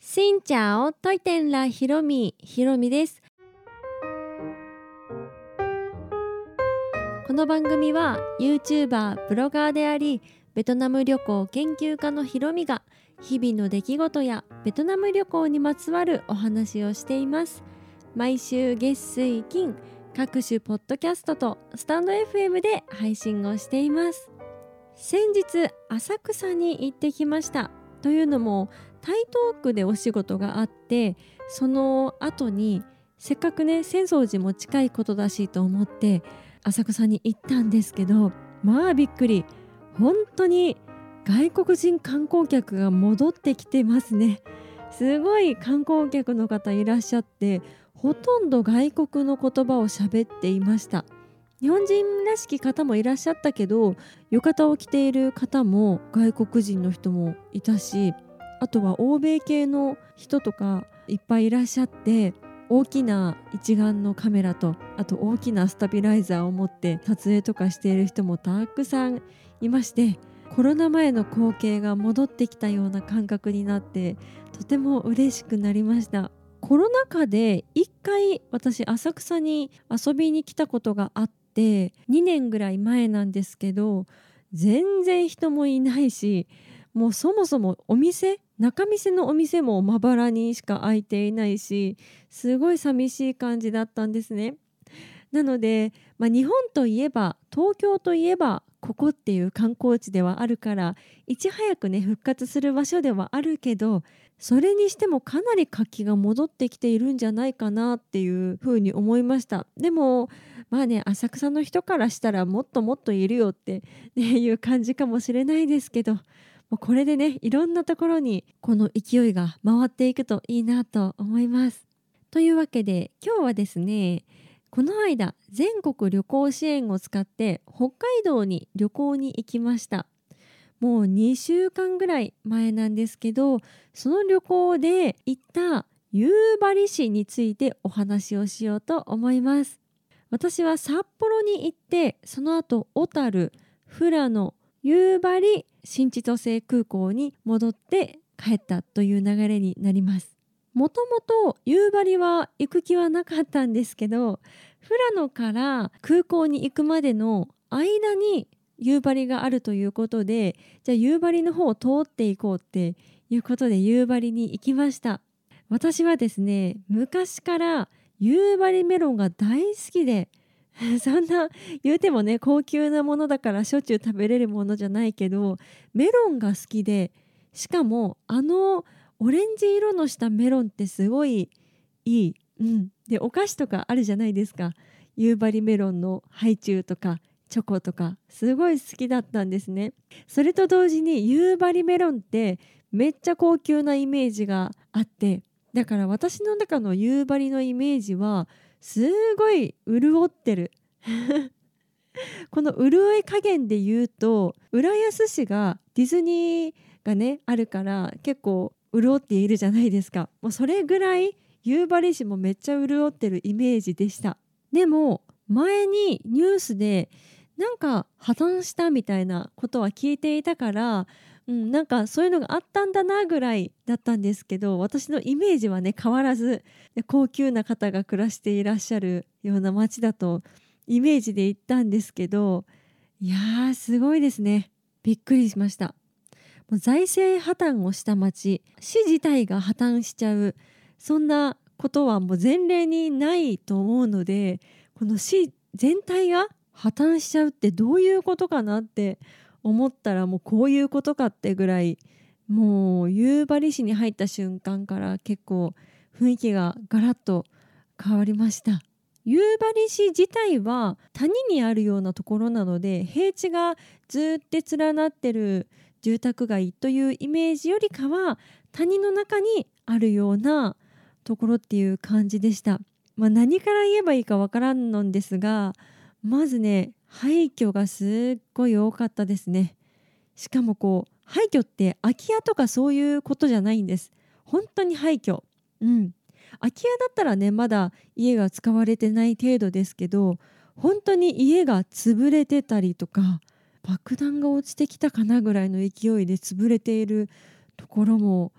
しんちゃおといてんらひろみ。ひろみです。この番組は YouTuber ブロガーでありベトナム旅行研究家のひろみが日々の出来事やベトナム旅行にまつわるお話をしています。毎週月水金各種ポッドキャストとスタンド FM で配信をしています。先日浅草に行ってきました。というのも台東区でお仕事があってその後にせっかくね浅草寺も近いことだしと思って浅草に行ったんですけどまあびっくり。本当に外国人観光客が戻ってきてますね。すごい観光客の方いらっしゃってほとんど外国の言葉を喋っていました。日本人らしき方もいらっしゃったけど浴衣を着ている方も外国人の人もいたしあとは欧米系の人とかいっぱいいらっしゃって大きな一眼のカメラとあと大きなスタビライザーを持って撮影とかしている人もたくさんいましてコロナ前の光景が戻ってきたような感覚になってとても嬉しくなりました。コロナ禍で1回私浅草に遊びに来たことがあって2年ぐらい前なんですけど全然人もいないしもうそもそもお店中店のお店もまばらにしか開いていないしすごい寂しい感じだったんですね。なので、まあ、日本といえば東京といえばここっていう観光地ではあるからいち早くね復活する場所ではあるけどそれにしてもかなり活気が戻ってきているんじゃないかなっていうふうに思いましたでもまあね浅草の人からしたらもっともっといるよって、ね、いう感じかもしれないですけどこれでねいろんなところにこの勢いが回っていくといいなと思います。というわけで今日はですねこの間全国旅行支援を使って北海道に旅行に行きましたもう2週間ぐらい前なんですけどその旅行で行った夕張市についてお話をしようと思います私は札幌に行ってその後小樽富良野夕張新千歳空港に戻って帰ったという流れになります。もともと夕張は行く気はなかったんですけど富良野から空港に行くまでの間に夕張があるということでじゃあ夕張の方を通っていこうっていうことで夕張に行きました。私はですね昔から夕張メロンが大好きで そんな言うてもね高級なものだからしょっちゅう食べれるものじゃないけどメロンが好きでしかもあのオレンジ色のしたメロンってすごいいい、うん、でお菓子とかあるじゃないですか。夕張メロンのハイチュウとかチョコとかすごい好きだったんですね。それと同時に夕張メロンってめっちゃ高級なイメージがあって。だから私の中の夕張のイメージはすごい潤ってる。この潤い加減で言うと浦安市がディズニーがねあるから結構潤っているじゃないですか。もうそれぐらい夕張市もめっちゃ潤ってるイメージでした。でも前にニュースでなんか破綻したみたいなことは聞いていたからうん、なんかそういうのがあったんだなぐらいだったんですけど私のイメージはね変わらず高級な方が暮らしていらっしゃるような街だとイメージで行ったんですけどいやーすごいですね。びっくりしました。もう財政破綻をした町市自体が破綻しちゃうそんなことはもう前例にないと思うのでこの市全体が破綻しちゃうってどういうことかなって思ったらもうこういうことかってぐらいもう夕張市に入った瞬間から結構雰囲気がガラッと変わりました。夕張市自体は谷にあるようなところなので平地がずっと連なってる住宅街というイメージよりかは谷の中にあるようなところっていう感じでした、まあ、何から言えばいいかわからんのですがまずね廃墟がすっごい多かったですね。しかもこう廃墟って空き家とかそういうことじゃないんです。本当に廃墟。うん。空き家だったらねまだ家が使われてない程度ですけど本当に家が潰れてたりとか爆弾が落ちてきたかなぐらいの勢いで潰れているところも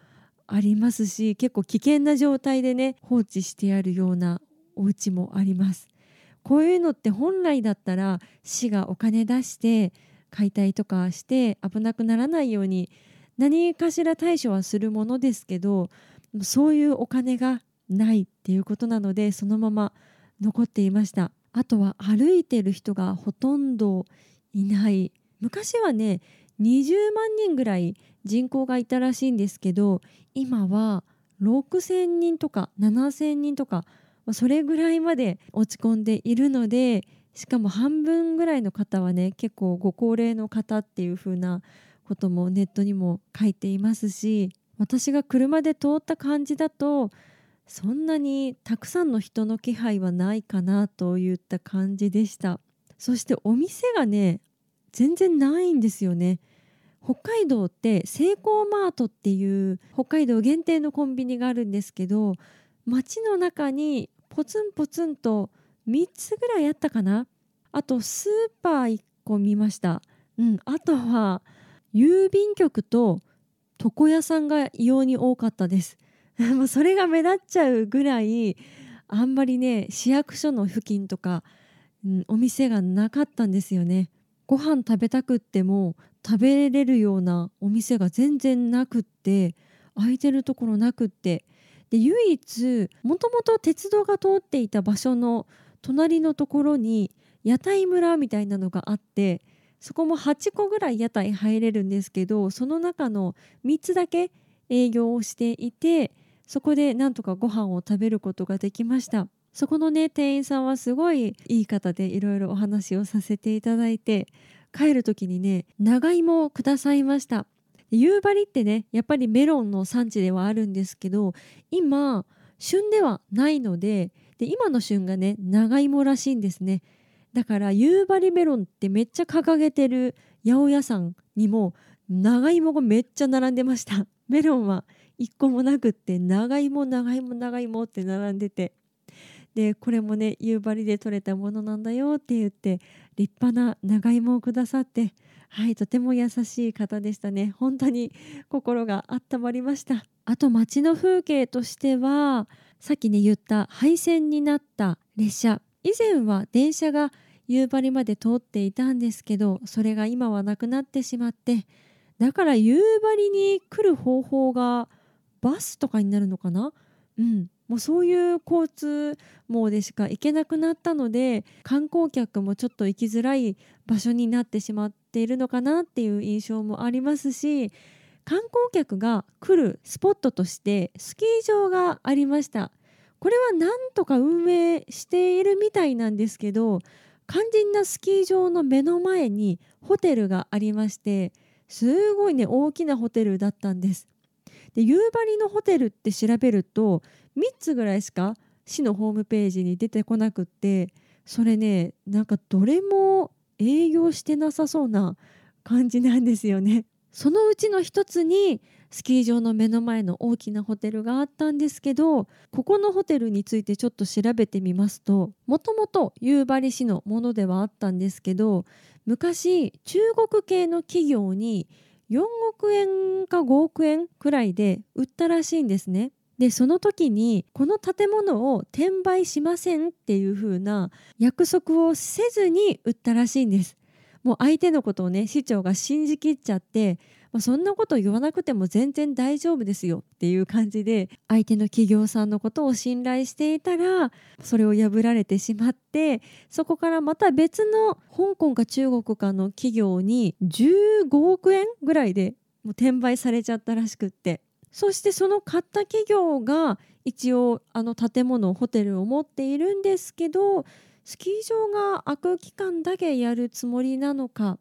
ありますし結構危険な状態でね放置してあるようなお家もあります。こういうのって本来だったら市がお金出して解体とかして危なくならないように何かしら対処はするものですけどそういうお金がないっていうことなのでそのまま残っていました。あとは歩いてる人がほとんどいない。昔はね20万人ぐらい人口がいたらしいんですけど今は6,000人とか7,000人とかそれぐらいまで落ち込んでいるのでしかも半分ぐらいの方はね結構ご高齢の方っていう風なこともネットにも書いていますし私が車で通った感じだとそんなにたくさんの人の気配はないかなといった感じでした。そしてお店がね全然ないんですよね。北海道ってセイコーマートっていう北海道限定のコンビニがあるんですけど街の中にポツンポツンと3つぐらいあったかな？あとスーパー1個見ました。うんあとは郵便局と床屋さんが異様に多かったです。それが目立っちゃうぐらいあんまりね市役所の付近とか、うん、お店がなかったんですよね。ご飯食べたくっても食べれるようなお店が全然なくって空いてるところなくってで唯一もともと鉄道が通っていた場所の隣のところに屋台村みたいなのがあってそこも8個ぐらい屋台入れるんですけどその中の3つだけ営業をしていてそこでなんとかご飯を食べることができました。そこのね店員さんはすごいいい方でいろいろお話をさせていただいて帰る時にね長芋をくださいました。夕張ってねやっぱりメロンの産地ではあるんですけど今旬ではないのでで今の旬がね長芋らしいんですね。だから夕張メロンってめっちゃ掲げてる八百屋さんにも長芋がめっちゃ並んでました。メロンは一個もなくって長芋長芋長芋って並んでて。でこれもね夕張で採れたものなんだよって言って立派な長芋をくださってはいとても優しい方でしたね。本当に心が温まりました。あと街の風景としてはさっきね言った廃線になった列車。以前は電車が夕張まで通っていたんですけどそれが今はなくなってしまって。だから夕張に来る方法がバスとかになるのかな？うん。もうそういう交通網でしか行けなくなったので観光客もちょっと行きづらい場所になってしまっているのかなっていう印象もありますし観光客が来るスポットとしてスキー場がありました。これはなんとか運営しているみたいなんですけど肝心なスキー場の目の前にホテルがありましてすごいね大きなホテルだったんです。で夕張のホテルって調べると3つぐらいしか市のホームページに出てこなくってそれねなんかどれも営業してなさそうな感じなんですよね。そのうちの一つにスキー場の目の前の大きなホテルがあったんですけどここのホテルについてちょっと調べてみますともともと夕張市のものではあったんですけど昔中国系の企業に4億円か5億円くらいで売ったらしいんですね。でその時にこの建物を転売しませんっていう風な約束をせずに売ったらしいんです。もう相手のことをね市長が信じきっちゃって、まあ、そんなこと言わなくても全然大丈夫ですよっていう感じで相手の企業さんのことを信頼していたらそれを破られてしまってそこからまた別の香港か中国かの企業に15億円ぐらいでもう転売されちゃったらしくってそしてその買った企業が一応あの建物ホテルを持っているんですけどスキー場が開く期間だけやるつもりなのか。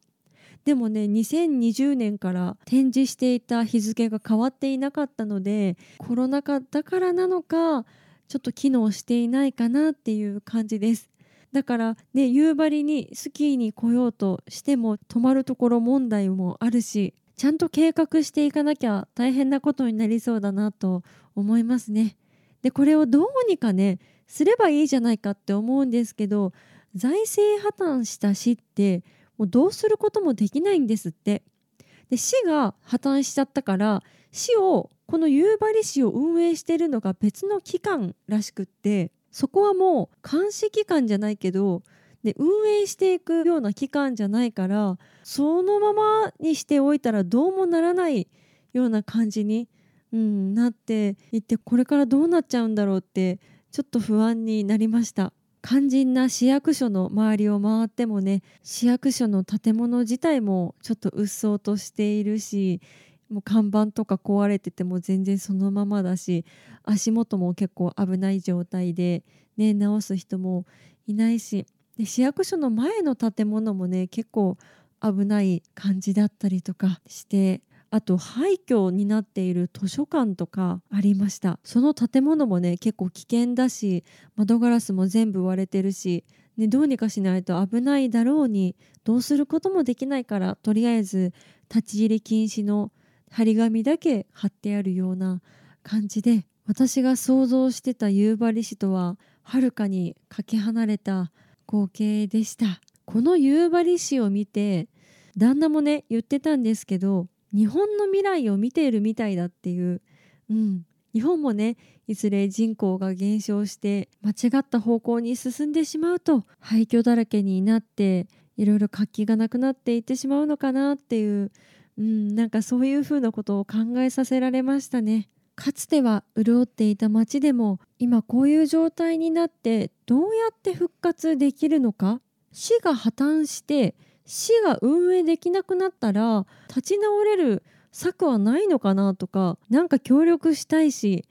でもね2020年から展示していた日付が変わっていなかったのでコロナ禍だからなのかちょっと機能していないかなっていう感じです。だからね夕張にスキーに来ようとしても泊まるところ問題もあるしちゃんと計画していかなきゃ大変なことになりそうだなと思いますね。でこれをどうにかねすればいいじゃないかって思うんですけど財政破綻した市ってもうどうすることもできないんですって。で市が破綻しちゃったから市をこの夕張市を運営しているのが別の機関らしくってそこはもう監視機関じゃないけどで運営していくような機関じゃないからそのままにしておいたらどうもならないような感じに、うん、なっていってこれからどうなっちゃうんだろうってちょっと不安になりました。肝心な市役所の周りを回ってもね市役所の建物自体もちょっとうっそうとしているしもう看板とか壊れてても全然そのままだし足元も結構危ない状態で、ね、直す人もいないしで市役所の前の建物もね結構危ない感じだったりとかしてあと廃墟になっている図書館とかありました。その建物もね結構危険だし窓ガラスも全部割れてるし、ね、どうにかしないと危ないだろうにどうすることもできないからとりあえず立ち入り禁止の張り紙だけ貼ってあるような感じで私が想像してた夕張市とははるかにかけ離れた光景でした。この夕張市を見て旦那もね言ってたんですけど日本の未来を見ているみたいだっていう、うん、日本もねいずれ人口が減少して間違った方向に進んでしまうと廃墟だらけになっていろいろ活気がなくなっていってしまうのかなっていう、うん、なんかそういうふうなことを考えさせられましたね。かつては潤っていた町でも今こういう状態になってどうやって復活できるのか？市が破綻して市が運営できなくなったら立ち直れる策はないのかなとかなんか協力したいし、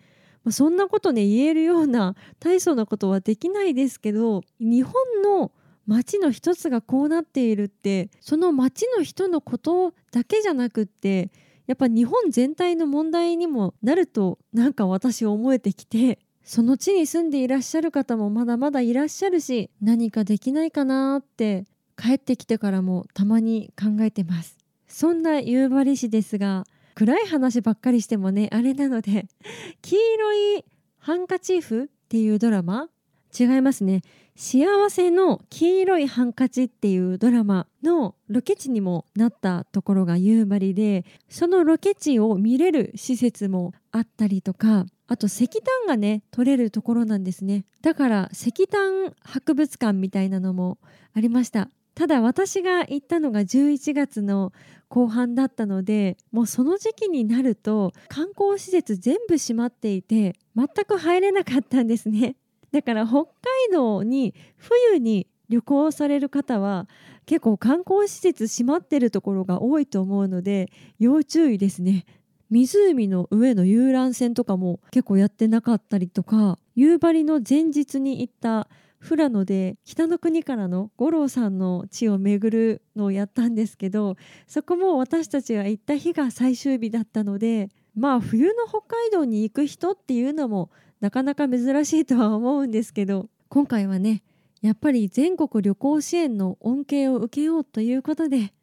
まあ、そんなことね言えるような大層なことはできないですけど日本の町の一つがこうなっているってその町の人のことだけじゃなくってやっぱ日本全体の問題にもなるとなんか私思えてきてその地に住んでいらっしゃる方もまだまだいらっしゃるし何かできないかなって帰ってきてからもたまに考えてます。そんな夕張市ですが暗い話ばっかりしてもねあれなので 黄色いハンカチーフっていうドラマ？違いますね。幸せの黄色いハンカチっていうドラマのロケ地にもなったところが夕張でそのロケ地を見れる施設もあったりとかあと石炭がね取れるところなんですね。だから石炭博物館みたいなのもありました。ただ私が行ったのが11月の後半だったのでもうその時期になると観光施設全部閉まっていて全く入れなかったんですね。だから北海道に冬に旅行される方は結構観光施設閉まってるところが多いと思うので要注意ですね。湖の上の遊覧船とかも結構やってなかったりとか夕張の前日に行った富良野で北の国からの五郎さんの地を巡るのをやったんですけどそこも私たちが行った日が最終日だったのでまあ冬の北海道に行く人っていうのもなかなか珍しいとは思うんですけど今回はねやっぱり全国旅行支援の恩恵を受けようということで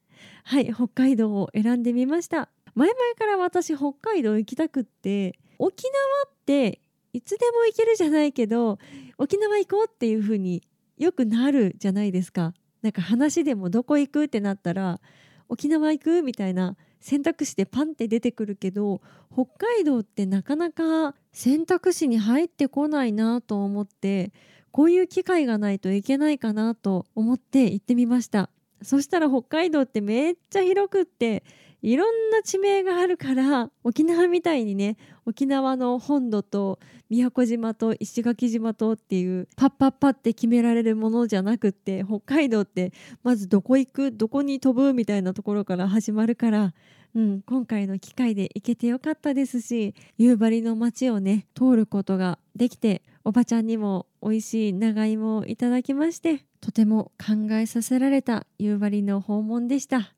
はい北海道を選んでみました前々から私北海道行きたくって沖縄っていつでも行けるじゃないけど沖縄行こうっていう風によくなるじゃないですか。なんか話でもどこ行くってなったら沖縄行くみたいな選択肢でパンって出てくるけど北海道ってなかなか選択肢に入ってこないなと思ってこういう機会がないといけないかなと思って行ってみました。そしたら北海道ってめっちゃ広くっていろんな地名があるから沖縄みたいにね沖縄の本土と宮古島と石垣島とっていうパッパッパって決められるものじゃなくって北海道ってまずどこ行くどこに飛ぶみたいなところから始まるから、うん、今回の機会で行けてよかったですし夕張の街をね通ることができておばちゃんにも美味しい長芋をいただきましてとても考えさせられた夕張の訪問でした。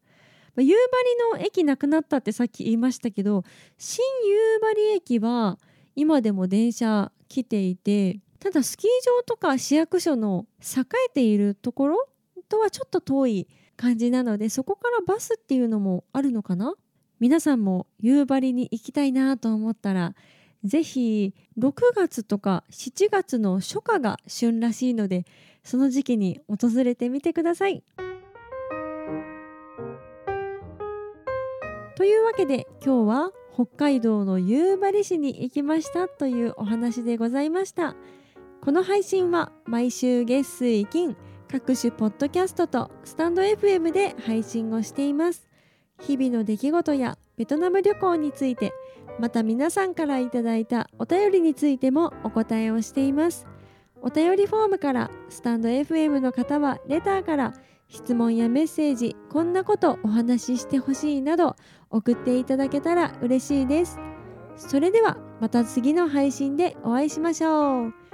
夕張の駅なくなったってさっき言いましたけど新夕張駅は今でも電車来ていてただスキー場とか市役所の栄えているところとはちょっと遠い感じなのでそこからバスっていうのもあるのかな？皆さんも夕張に行きたいなと思ったらぜひ6月とか7月の初夏が旬らしいのでその時期に訪れてみてください。というわけで今日は北海道の夕張市に行きましたというお話でございました。この配信は毎週月水金各種ポッドキャストとスタンド FM で配信をしています。日々の出来事やベトナム旅行についてまた皆さんからいただいたお便りについてもお答えをしています。お便りフォームからスタンド FM の方はレターから質問やメッセージこんなことお話ししてほしいなど送っていただけたら嬉しいです。それではまた次の配信でお会いしましょう。